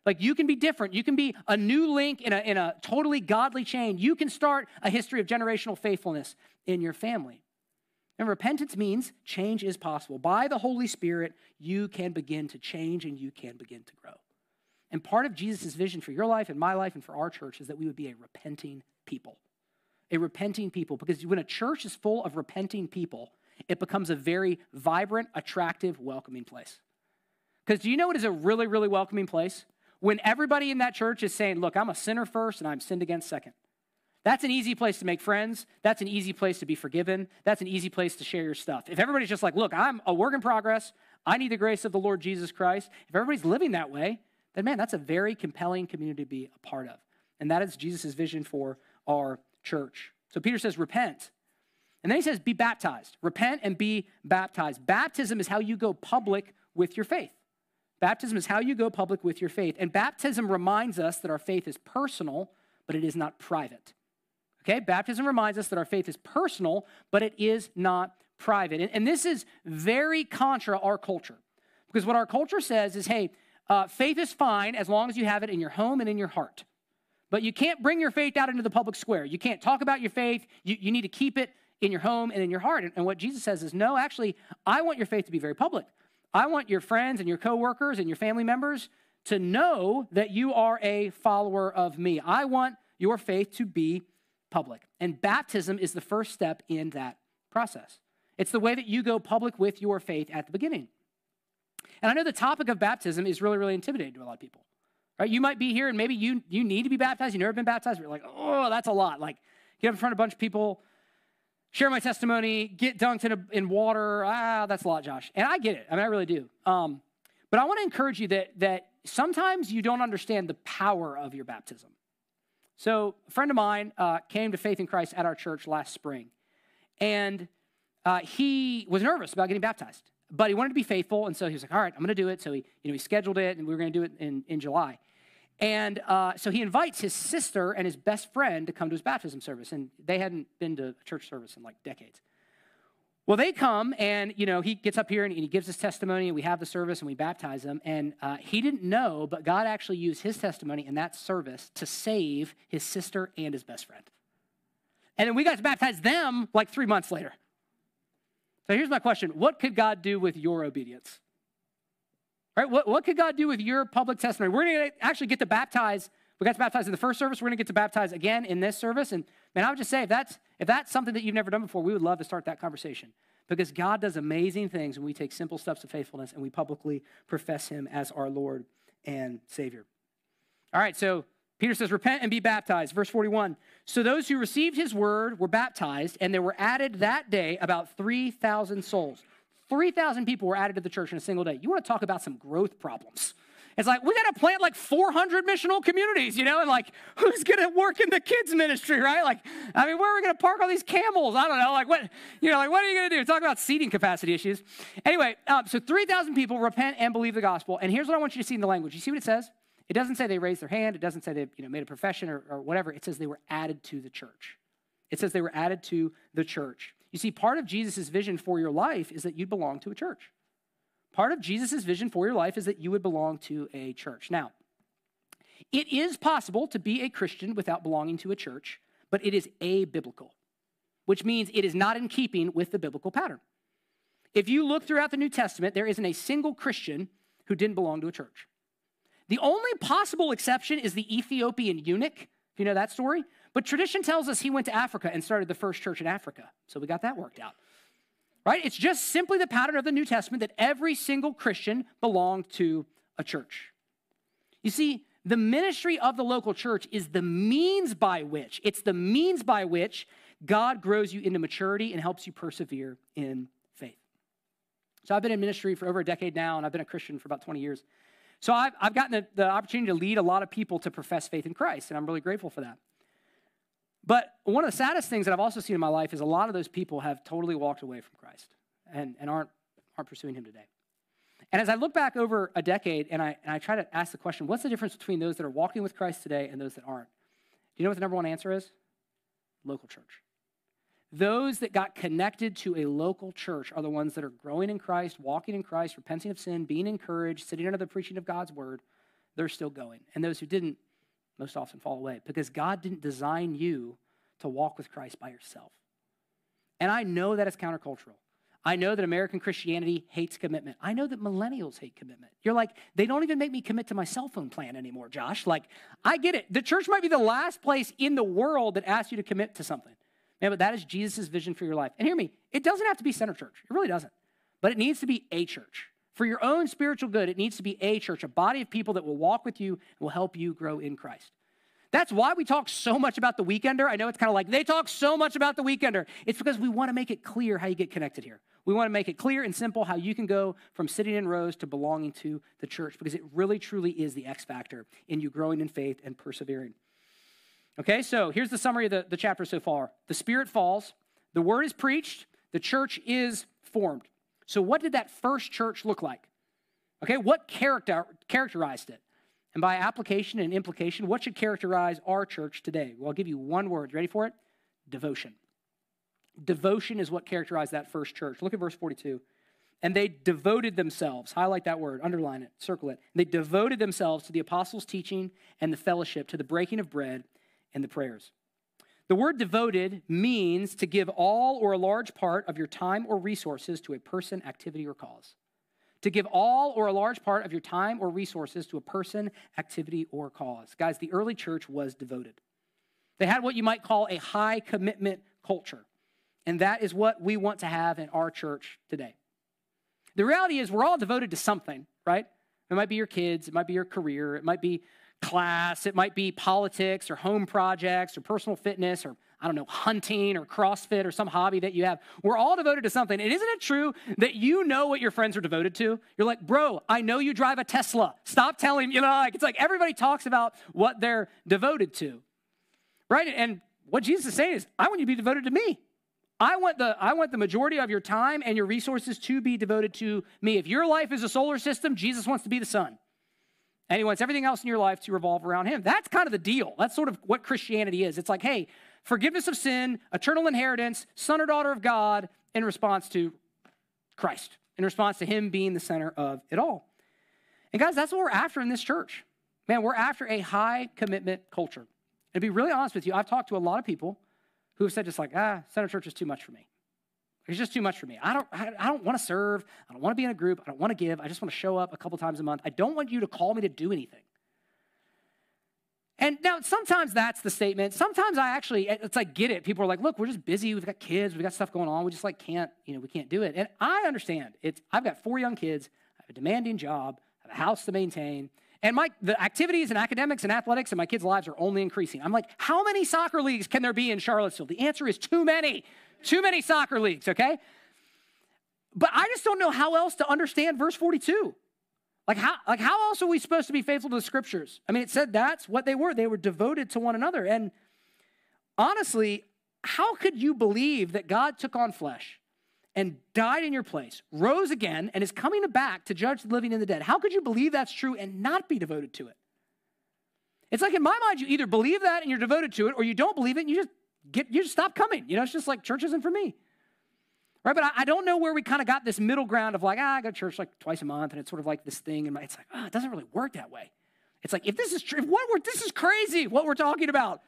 S2: Like you can be different. You can be a new link in a, in a totally godly chain. You can start a history of generational faithfulness in your family. And repentance means change is possible. By the Holy Spirit, you can begin to change and you can begin to grow. And part of Jesus' vision for your life and my life and for our church is that we would be a repenting people. A repenting people. Because when a church is full of repenting people, it becomes a very vibrant, attractive, welcoming place. Because do you know what is a really, really welcoming place? When everybody in that church is saying, Look, I'm a sinner first and I'm sinned against second. That's an easy place to make friends. That's an easy place to be forgiven. That's an easy place to share your stuff. If everybody's just like, look, I'm a work in progress, I need the grace of the Lord Jesus Christ, if everybody's living that way, then man, that's a very compelling community to be a part of. And that is Jesus' vision for our church. So Peter says, repent. And then he says, be baptized. Repent and be baptized. Baptism is how you go public with your faith. Baptism is how you go public with your faith. And baptism reminds us that our faith is personal, but it is not private. Okay, baptism reminds us that our faith is personal, but it is not private. And, and this is very contra our culture. Because what our culture says is hey, uh, faith is fine as long as you have it in your home and in your heart. But you can't bring your faith out into the public square. You can't talk about your faith. You, you need to keep it in your home and in your heart. And, what Jesus says is no, actually, I want your faith to be very public. I want your friends and your coworkers and your family members to know that you are a follower of me. I want your faith to be public. And baptism is the first step in that process. It's the way that you go public with your faith at the beginning. And I know the topic of baptism is really, really intimidating to a lot of people. Right? You might be here and maybe you, you need to be baptized. You've never been baptized. You're like, oh, that's a lot. Like, get up in front of a bunch of people, share my testimony, get dunked in, a, in water. Ah, that's a lot, Josh. And I get it. I mean, I really do. Um, but I want to encourage you that, that sometimes you don't understand the power of your baptism. So, a friend of mine uh, came to faith in Christ at our church last spring, and uh, he was nervous about getting baptized, but he wanted to be faithful, and so he was like, "All right, I'm going to do it." So he, you know, he scheduled it, and we were going to do it in, in July. And uh, so he invites his sister and his best friend to come to his baptism service, and they hadn't been to church service in like decades. Well, they come and, you know, he gets up here and he gives his testimony and we have the service and we baptize him. And uh, he didn't know, but God actually used his testimony in that service to save his sister and his best friend. And then we got to baptize them like three months later. So here's my question What could God do with your obedience? Right? What, what could God do with your public testimony? We're going to actually get to baptize. We got to baptize in the first service. We're going to get to baptize again in this service. And man, I would just say if that's if that's something that you've never done before, we would love to start that conversation because God does amazing things when we take simple steps of faithfulness and we publicly profess Him as our Lord and Savior. All right, so Peter says, Repent and be baptized. Verse 41. So those who received his word were baptized, and there were added that day about 3,000 souls. 3,000 people were added to the church in a single day. You want to talk about some growth problems. It's like, we got to plant like 400 missional communities, you know, and like, who's going to work in the kids' ministry, right? Like, I mean, where are we going to park all these camels? I don't know. Like, what, you know, like, what are you going to do? Talk about seating capacity issues. Anyway, um, so 3,000 people repent and believe the gospel. And here's what I want you to see in the language. You see what it says? It doesn't say they raised their hand. It doesn't say they you know, made a profession or, or whatever. It says they were added to the church. It says they were added to the church. You see, part of Jesus' vision for your life is that you belong to a church. Part of Jesus' vision for your life is that you would belong to a church. Now, it is possible to be a Christian without belonging to a church, but it is a biblical, which means it is not in keeping with the biblical pattern. If you look throughout the New Testament, there isn't a single Christian who didn't belong to a church. The only possible exception is the Ethiopian eunuch, if you know that story. But tradition tells us he went to Africa and started the first church in Africa. So we got that worked out. Right? It's just simply the pattern of the New Testament that every single Christian belonged to a church. You see, the ministry of the local church is the means by which, it's the means by which God grows you into maturity and helps you persevere in faith. So I've been in ministry for over a decade now, and I've been a Christian for about 20 years. So I've, I've gotten the, the opportunity to lead a lot of people to profess faith in Christ, and I'm really grateful for that. But one of the saddest things that I've also seen in my life is a lot of those people have totally walked away from Christ and, and aren't, aren't pursuing Him today. And as I look back over a decade and I, and I try to ask the question, what's the difference between those that are walking with Christ today and those that aren't? Do you know what the number one answer is? Local church. Those that got connected to a local church are the ones that are growing in Christ, walking in Christ, repenting of sin, being encouraged, sitting under the preaching of God's word. They're still going. And those who didn't, most often fall away because God didn't design you to walk with Christ by yourself. And I know that it's countercultural. I know that American Christianity hates commitment. I know that millennials hate commitment. You're like, they don't even make me commit to my cell phone plan anymore, Josh. Like, I get it. The church might be the last place in the world that asks you to commit to something. Man, but that is Jesus' vision for your life. And hear me, it doesn't have to be Center Church. It really doesn't. But it needs to be a church. For your own spiritual good, it needs to be a church, a body of people that will walk with you and will help you grow in Christ. That's why we talk so much about the weekender. I know it's kind of like they talk so much about the weekender. It's because we want to make it clear how you get connected here. We want to make it clear and simple how you can go from sitting in rows to belonging to the church because it really truly is the X factor in you growing in faith and persevering. Okay, so here's the summary of the, the chapter so far the Spirit falls, the word is preached, the church is formed. So, what did that first church look like? Okay, what character, characterized it? And by application and implication, what should characterize our church today? Well, I'll give you one word. Ready for it? Devotion. Devotion is what characterized that first church. Look at verse 42. And they devoted themselves, highlight that word, underline it, circle it. They devoted themselves to the apostles' teaching and the fellowship, to the breaking of bread and the prayers. The word devoted means to give all or a large part of your time or resources to a person, activity, or cause. To give all or a large part of your time or resources to a person, activity, or cause. Guys, the early church was devoted. They had what you might call a high commitment culture. And that is what we want to have in our church today. The reality is, we're all devoted to something, right? It might be your kids, it might be your career, it might be class, it might be politics or home projects or personal fitness or I don't know, hunting or CrossFit or some hobby that you have. We're all devoted to something. And isn't it true that you know what your friends are devoted to? You're like, bro, I know you drive a Tesla. Stop telling, you know, like it's like everybody talks about what they're devoted to. Right? And what Jesus is saying is, I want you to be devoted to me. I want the I want the majority of your time and your resources to be devoted to me. If your life is a solar system, Jesus wants to be the sun. And he wants everything else in your life to revolve around him. That's kind of the deal. That's sort of what Christianity is. It's like, hey, forgiveness of sin, eternal inheritance, son or daughter of God in response to Christ, in response to him being the center of it all. And guys, that's what we're after in this church. Man, we're after a high commitment culture. And to be really honest with you, I've talked to a lot of people who have said just like, ah, Center Church is too much for me. It's just too much for me. I don't, I, don't want to serve. I don't want to be in a group. I don't want to give. I just want to show up a couple times a month. I don't want you to call me to do anything. And now sometimes that's the statement. Sometimes I actually, it's like, get it. People are like, look, we're just busy. We've got kids. We've got stuff going on. We just like can't, you know, we can't do it. And I understand. It's, I've got four young kids. I have a demanding job. I have a house to maintain. And my the activities and academics and athletics in my kids' lives are only increasing. I'm like, how many soccer leagues can there be in Charlottesville? The answer is too many. Too many soccer leagues, okay? But I just don't know how else to understand verse 42. Like how, like how else are we supposed to be faithful to the scriptures? I mean, it said that's what they were. They were devoted to one another. And honestly, how could you believe that God took on flesh and died in your place, rose again, and is coming back to judge the living and the dead? How could you believe that's true and not be devoted to it? It's like in my mind, you either believe that and you're devoted to it, or you don't believe it and you just get you just stop coming. You know, it's just like church isn't for me. Right? But I, I don't know where we kind of got this middle ground of like, ah, I go to church like twice a month, and it's sort of like this thing, and it's like, oh, it doesn't really work that way. It's like if this is true, what we're this is crazy what we're talking about.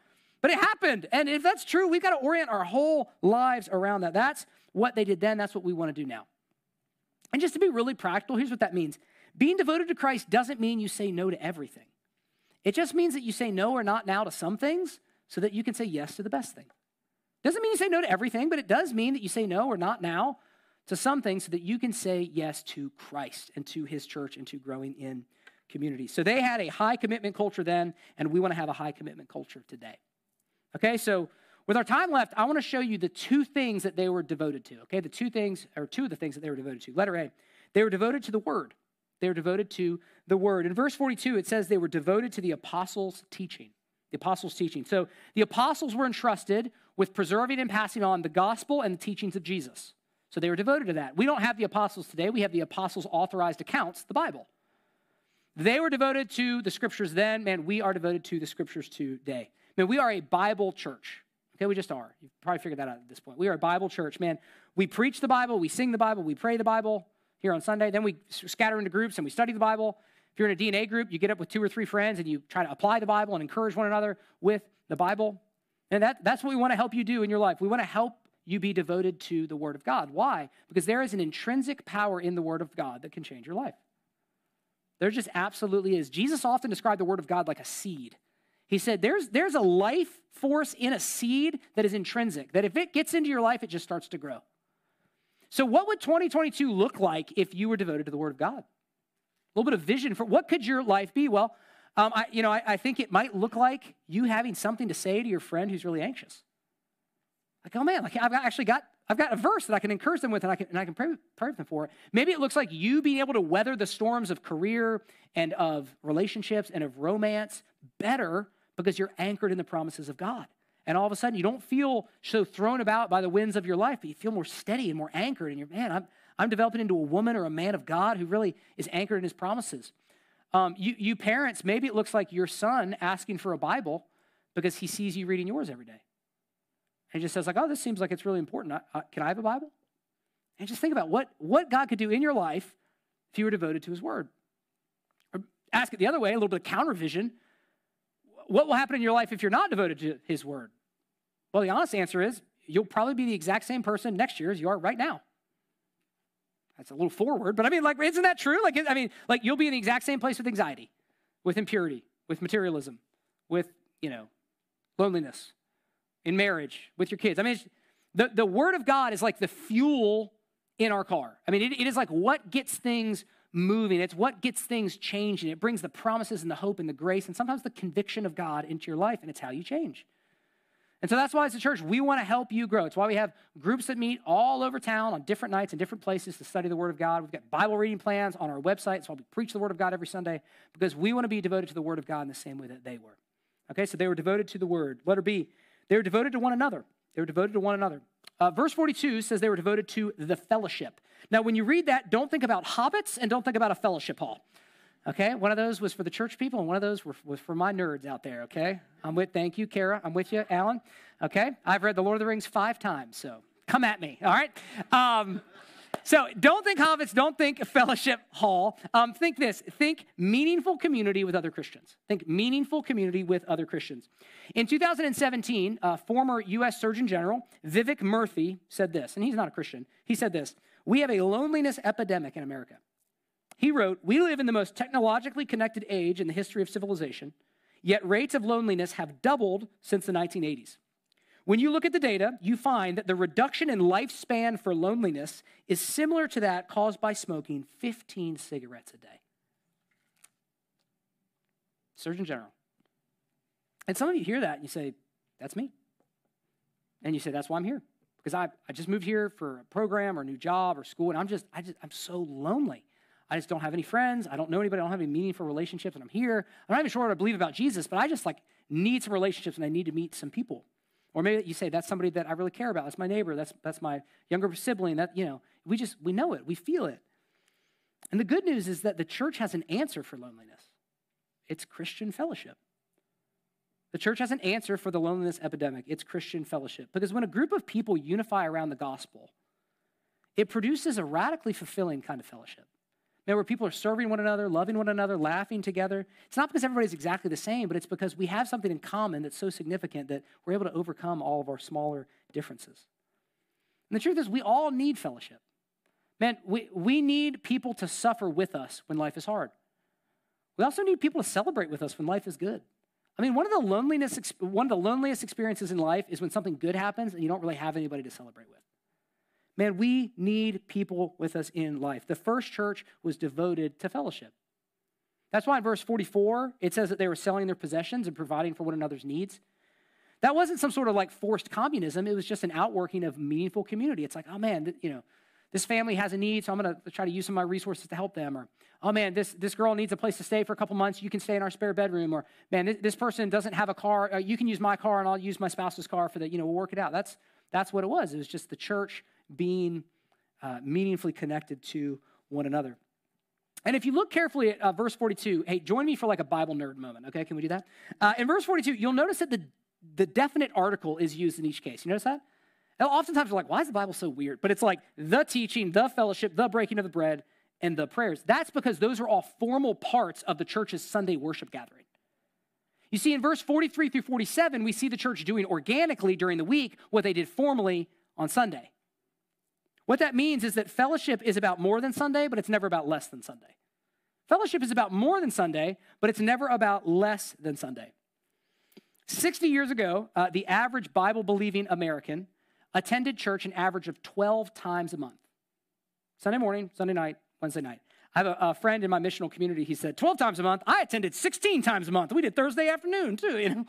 S2: But it happened. And if that's true, we've got to orient our whole lives around that. That's what they did then. That's what we want to do now. And just to be really practical, here's what that means being devoted to Christ doesn't mean you say no to everything, it just means that you say no or not now to some things so that you can say yes to the best thing. Doesn't mean you say no to everything, but it does mean that you say no or not now to some things so that you can say yes to Christ and to his church and to growing in community. So they had a high commitment culture then, and we want to have a high commitment culture today. Okay, so with our time left, I want to show you the two things that they were devoted to. Okay, the two things, or two of the things that they were devoted to. Letter A, they were devoted to the word. They were devoted to the word. In verse 42, it says they were devoted to the apostles' teaching. The apostles' teaching. So the apostles were entrusted with preserving and passing on the gospel and the teachings of Jesus. So they were devoted to that. We don't have the apostles today, we have the apostles' authorized accounts, the Bible. They were devoted to the scriptures then, man, we are devoted to the scriptures today. Man, we are a Bible church. Okay, we just are. You've probably figured that out at this point. We are a Bible church. Man, we preach the Bible, we sing the Bible, we pray the Bible here on Sunday. Then we scatter into groups and we study the Bible. If you're in a DNA group, you get up with two or three friends and you try to apply the Bible and encourage one another with the Bible. And that, that's what we want to help you do in your life. We want to help you be devoted to the Word of God. Why? Because there is an intrinsic power in the Word of God that can change your life. There just absolutely is. Jesus often described the Word of God like a seed. He said, there's, there's a life force in a seed that is intrinsic, that if it gets into your life, it just starts to grow. So, what would 2022 look like if you were devoted to the Word of God? A little bit of vision for what could your life be? Well, um, I, you know, I, I think it might look like you having something to say to your friend who's really anxious. Like, oh man, like I've actually got I've got a verse that I can encourage them with and I can, and I can pray, pray with them for. It. Maybe it looks like you being able to weather the storms of career and of relationships and of romance better because you're anchored in the promises of God. And all of a sudden, you don't feel so thrown about by the winds of your life, but you feel more steady and more anchored. And you're, man, I'm, I'm developing into a woman or a man of God who really is anchored in his promises. Um, you, you parents, maybe it looks like your son asking for a Bible because he sees you reading yours every day. And he just says, like, oh, this seems like it's really important. I, I, can I have a Bible? And just think about what, what God could do in your life if you were devoted to his word. Or ask it the other way, a little bit of counter vision what will happen in your life if you're not devoted to His Word? Well, the honest answer is you'll probably be the exact same person next year as you are right now. That's a little forward, but I mean, like, isn't that true? Like, I mean, like you'll be in the exact same place with anxiety, with impurity, with materialism, with, you know, loneliness, in marriage, with your kids. I mean, the, the Word of God is like the fuel in our car. I mean, it, it is like what gets things moving. It's what gets things changing. It brings the promises and the hope and the grace and sometimes the conviction of God into your life, and it's how you change. And so that's why as a church, we want to help you grow. It's why we have groups that meet all over town on different nights and different places to study the Word of God. We've got Bible reading plans on our website. It's why we preach the Word of God every Sunday because we want to be devoted to the Word of God in the same way that they were. Okay, so they were devoted to the Word. Letter B, they were devoted to one another. They were devoted to one another. Uh, verse 42 says they were devoted to the fellowship. Now, when you read that, don't think about hobbits and don't think about a fellowship hall. Okay, one of those was for the church people, and one of those were, was for my nerds out there. Okay, I'm with. Thank you, Kara. I'm with you, Alan. Okay, I've read the Lord of the Rings five times, so come at me. All right. Um, so don't think hobbits, don't think fellowship hall. Um, think this think meaningful community with other Christians. Think meaningful community with other Christians. In 2017, uh, former U.S. Surgeon General Vivek Murthy said this, and he's not a Christian. He said this We have a loneliness epidemic in America. He wrote, We live in the most technologically connected age in the history of civilization, yet rates of loneliness have doubled since the 1980s. When you look at the data, you find that the reduction in lifespan for loneliness is similar to that caused by smoking 15 cigarettes a day. Surgeon General. And some of you hear that and you say, That's me. And you say, That's why I'm here. Because I, I just moved here for a program or a new job or school, and I'm just, I just, I'm so lonely. I just don't have any friends. I don't know anybody. I don't have any meaningful relationships, and I'm here. I'm not even sure what I believe about Jesus, but I just like need some relationships and I need to meet some people. Or maybe you say that's somebody that I really care about. That's my neighbor. That's that's my younger sibling. That you know, we just we know it. We feel it. And the good news is that the church has an answer for loneliness. It's Christian fellowship. The church has an answer for the loneliness epidemic. It's Christian fellowship. Because when a group of people unify around the gospel, it produces a radically fulfilling kind of fellowship. Man, where people are serving one another, loving one another, laughing together. It's not because everybody's exactly the same, but it's because we have something in common that's so significant that we're able to overcome all of our smaller differences. And the truth is, we all need fellowship. Man, we, we need people to suffer with us when life is hard. We also need people to celebrate with us when life is good. I mean, one of the loneliness, one of the loneliest experiences in life is when something good happens and you don't really have anybody to celebrate with. Man, we need people with us in life. The first church was devoted to fellowship. That's why in verse 44, it says that they were selling their possessions and providing for one another's needs. That wasn't some sort of like forced communism. It was just an outworking of meaningful community. It's like, oh man, you know, this family has a need, so I'm going to try to use some of my resources to help them. Or, oh man, this, this girl needs a place to stay for a couple months. You can stay in our spare bedroom. Or, man, this, this person doesn't have a car. Uh, you can use my car and I'll use my spouse's car for the, you know, we'll work it out. That's, that's what it was. It was just the church being uh, meaningfully connected to one another. And if you look carefully at uh, verse 42, hey, join me for like a Bible nerd moment, okay? Can we do that? Uh, in verse 42, you'll notice that the, the definite article is used in each case. You notice that? Now, oftentimes we're like, why is the Bible so weird? But it's like the teaching, the fellowship, the breaking of the bread, and the prayers. That's because those are all formal parts of the church's Sunday worship gathering. You see, in verse 43 through 47, we see the church doing organically during the week what they did formally on Sunday. What that means is that fellowship is about more than Sunday, but it's never about less than Sunday. Fellowship is about more than Sunday, but it's never about less than Sunday. 60 years ago, uh, the average Bible believing American attended church an average of 12 times a month Sunday morning, Sunday night, Wednesday night. I have a, a, friend in my missional community. He said, 12 times a month. I attended 16 times a month. We did Thursday afternoon, too, you know.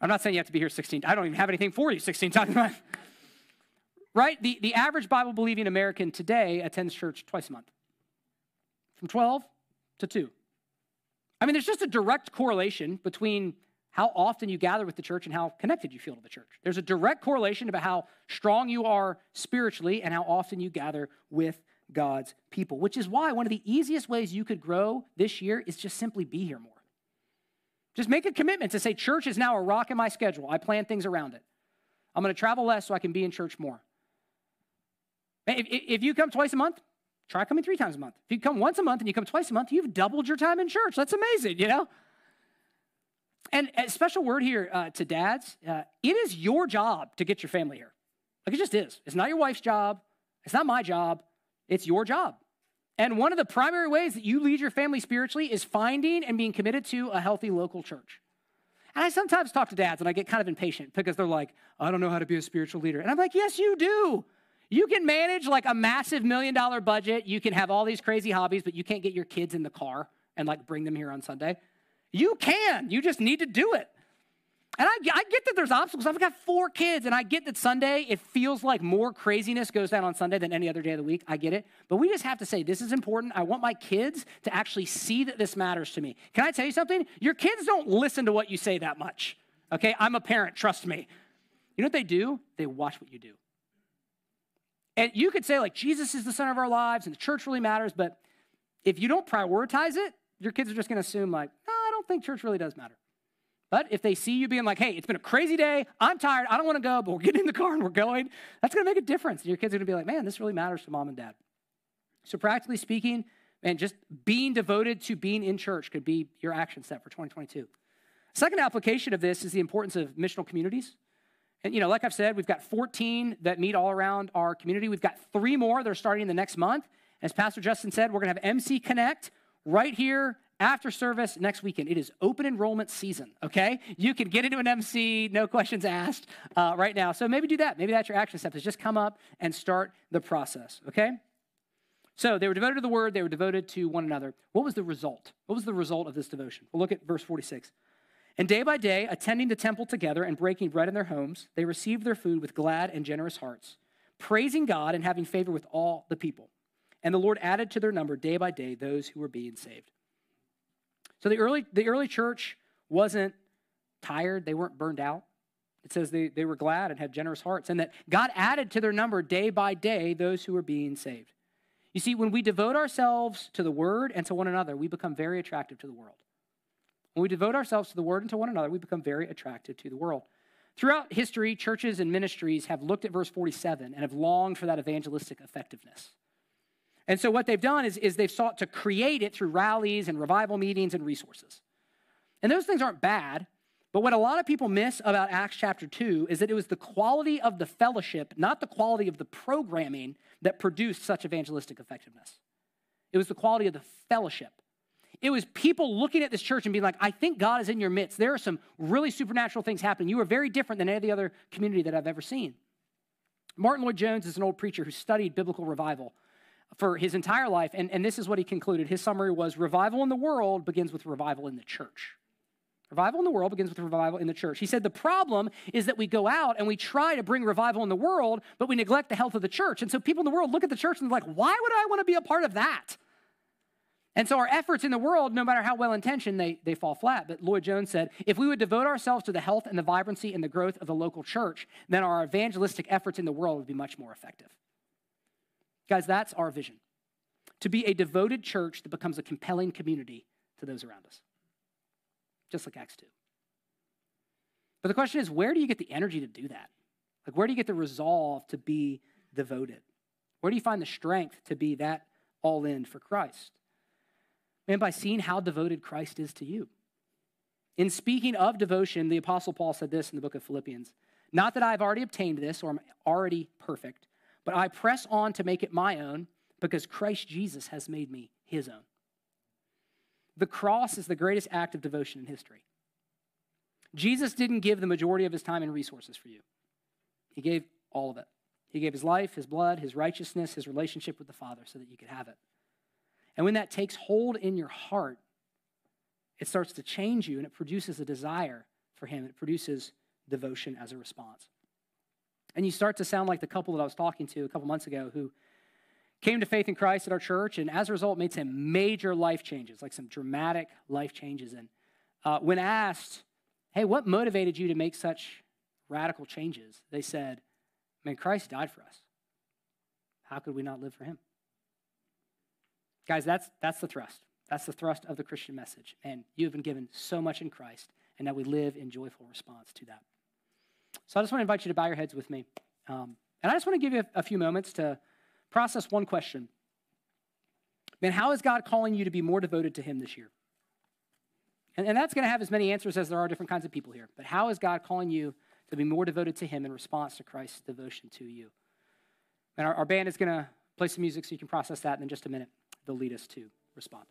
S2: I'm not saying you have to be here 16. I don't even have anything for you 16 times a month right? The, the average Bible believing American today attends church twice a month, from 12 to 2. I mean, there's just a direct correlation between how often you gather with the church and how connected you feel to the church. There's a direct correlation about how strong you are spiritually and how often you gather with God's people, which is why one of the easiest ways you could grow this year is just simply be here more. Just make a commitment to say, church is now a rock in my schedule. I plan things around it. I'm going to travel less so I can be in church more. If, if you come twice a month, try coming three times a month. If you come once a month and you come twice a month, you've doubled your time in church. That's amazing, you know? And a special word here uh, to dads uh, it is your job to get your family here. Like it just is. It's not your wife's job, it's not my job, it's your job. And one of the primary ways that you lead your family spiritually is finding and being committed to a healthy local church. And I sometimes talk to dads and I get kind of impatient because they're like, I don't know how to be a spiritual leader. And I'm like, yes, you do. You can manage like a massive million dollar budget. You can have all these crazy hobbies, but you can't get your kids in the car and like bring them here on Sunday. You can. You just need to do it. And I, I, get that there's obstacles. I've got four kids, and I get that Sunday, it feels like more craziness goes down on Sunday than any other day of the week. I get it. But we just have to say, this is important. I want my kids to actually see that this matters to me. Can I tell you something? Your kids don't listen to what you say that much. Okay? I'm a parent, trust me. You know what they do? They watch what you do. And you could say, like, Jesus is the center of our lives and the church really matters, but if you don't prioritize it, your kids are just to assume, like, no, I don't think church really does matter. But if they see you being like, hey, it's been a crazy day, I'm tired, I don't want to go, but we're getting in the car and we're going, that's to make a difference. And your kids are to be like, man, this really matters to mom and dad. So, practically speaking, man, just being devoted to being in church could be your action step for 2022. Second application of this is the importance of missional communities. And, you know, like I've said, we've got 14 that meet all around our community. We've got three more that are starting the next month. As Pastor Justin said, we're going to have MC Connect right here after service next weekend. It is open enrollment season, okay? You can get into an MC, no questions asked, uh, right now. So maybe do that. Maybe that's your action step is just come up and start the process, okay? So they were devoted to the word, they were devoted to one another. What was the result? What was the result of this devotion? Well, look at verse 46. And day by day, attending the temple together and breaking bread in their homes, they received their food with glad and generous hearts, praising God and having favor with all the people. and the Lord added to their number day by day those who were being saved. So the early, the early church wasn't tired, they weren't burned out. It says they, they were glad and had generous hearts, and that God added to their number day by day those who were being saved. You see, when we devote ourselves to the word and to one another, we become very attractive to the world. When we devote ourselves to the word and to one another, we become very attractive to the world. Throughout history, churches and ministries have looked at verse 47 and have longed for that evangelistic effectiveness. And so, what they've done is, is they've sought to create it through rallies and revival meetings and resources. And those things aren't bad, but what a lot of people miss about Acts chapter 2 is that it was the quality of the fellowship, not the quality of the programming, that produced such evangelistic effectiveness. It was the quality of the fellowship. It was people looking at this church and being like, I think God is in your midst. There are some really supernatural things happening. You are very different than any other community that I've ever seen. Martyn Lloyd-Jones is an old preacher who studied biblical revival for his entire life, and, and this is what he concluded. His summary was Revival in the world begins with revival in the church. Revival in the world begins with revival in the church. He said the problem is that we go out and we try to bring revival in the world, but we neglect the health of the church. And so people in the world look at the church and they're like, why would I want to be a part of that? And so our efforts in the world, no matter how well intentioned, they, they fall flat. But Lloyd-Jones said, if we would devote ourselves to the health and the vibrancy and the growth of the local church, then our evangelistic efforts in the world would be much more effective. Guys, that's our vision to be a devoted church that becomes a compelling community to those around us just like Acts 2. But the question is, where do you get the energy to do that? Like, where do you get the resolve to be devoted? Where do you find the strength to be that all in for Christ? And by seeing how devoted Christ is to you. In speaking of devotion, the Apostle Paul said this in the book of Philippians Not that I've already obtained this or I'm already perfect, but I press on to make it my own because Christ Jesus has made me his own. The cross is the greatest act of devotion in history. Jesus didn't give the majority of his time and resources for you, he gave all of it. He gave his life, his blood, his righteousness, his relationship with the Father so that you could have it. And when that takes hold in your heart, it starts to change you and it produces a desire for him. It produces devotion as a response. And you start to sound like the couple that I was talking to a couple months ago who came to faith in Christ at our church, and as a result, made some major life changes, like some dramatic life changes. And uh, when asked, hey, what motivated you to make such radical changes? They said, man, Christ died for us. How could we not live for him? Guys, that's, that's the thrust. That's the thrust of the Christian message. And you have been given so much in Christ, and that we live in joyful response to that. So I just want to invite you to bow your heads with me. Um, and I just want to give you a, a few moments to process one question. Man, how is God calling you to be more devoted to Him this year? And, and that's going to have as many answers as there are different kinds of people here. But how is God calling you to be more devoted to Him in response to Christ's devotion to you? And our, our band is going to play some music so you can process that, in just a minute, they'll lead us to respond.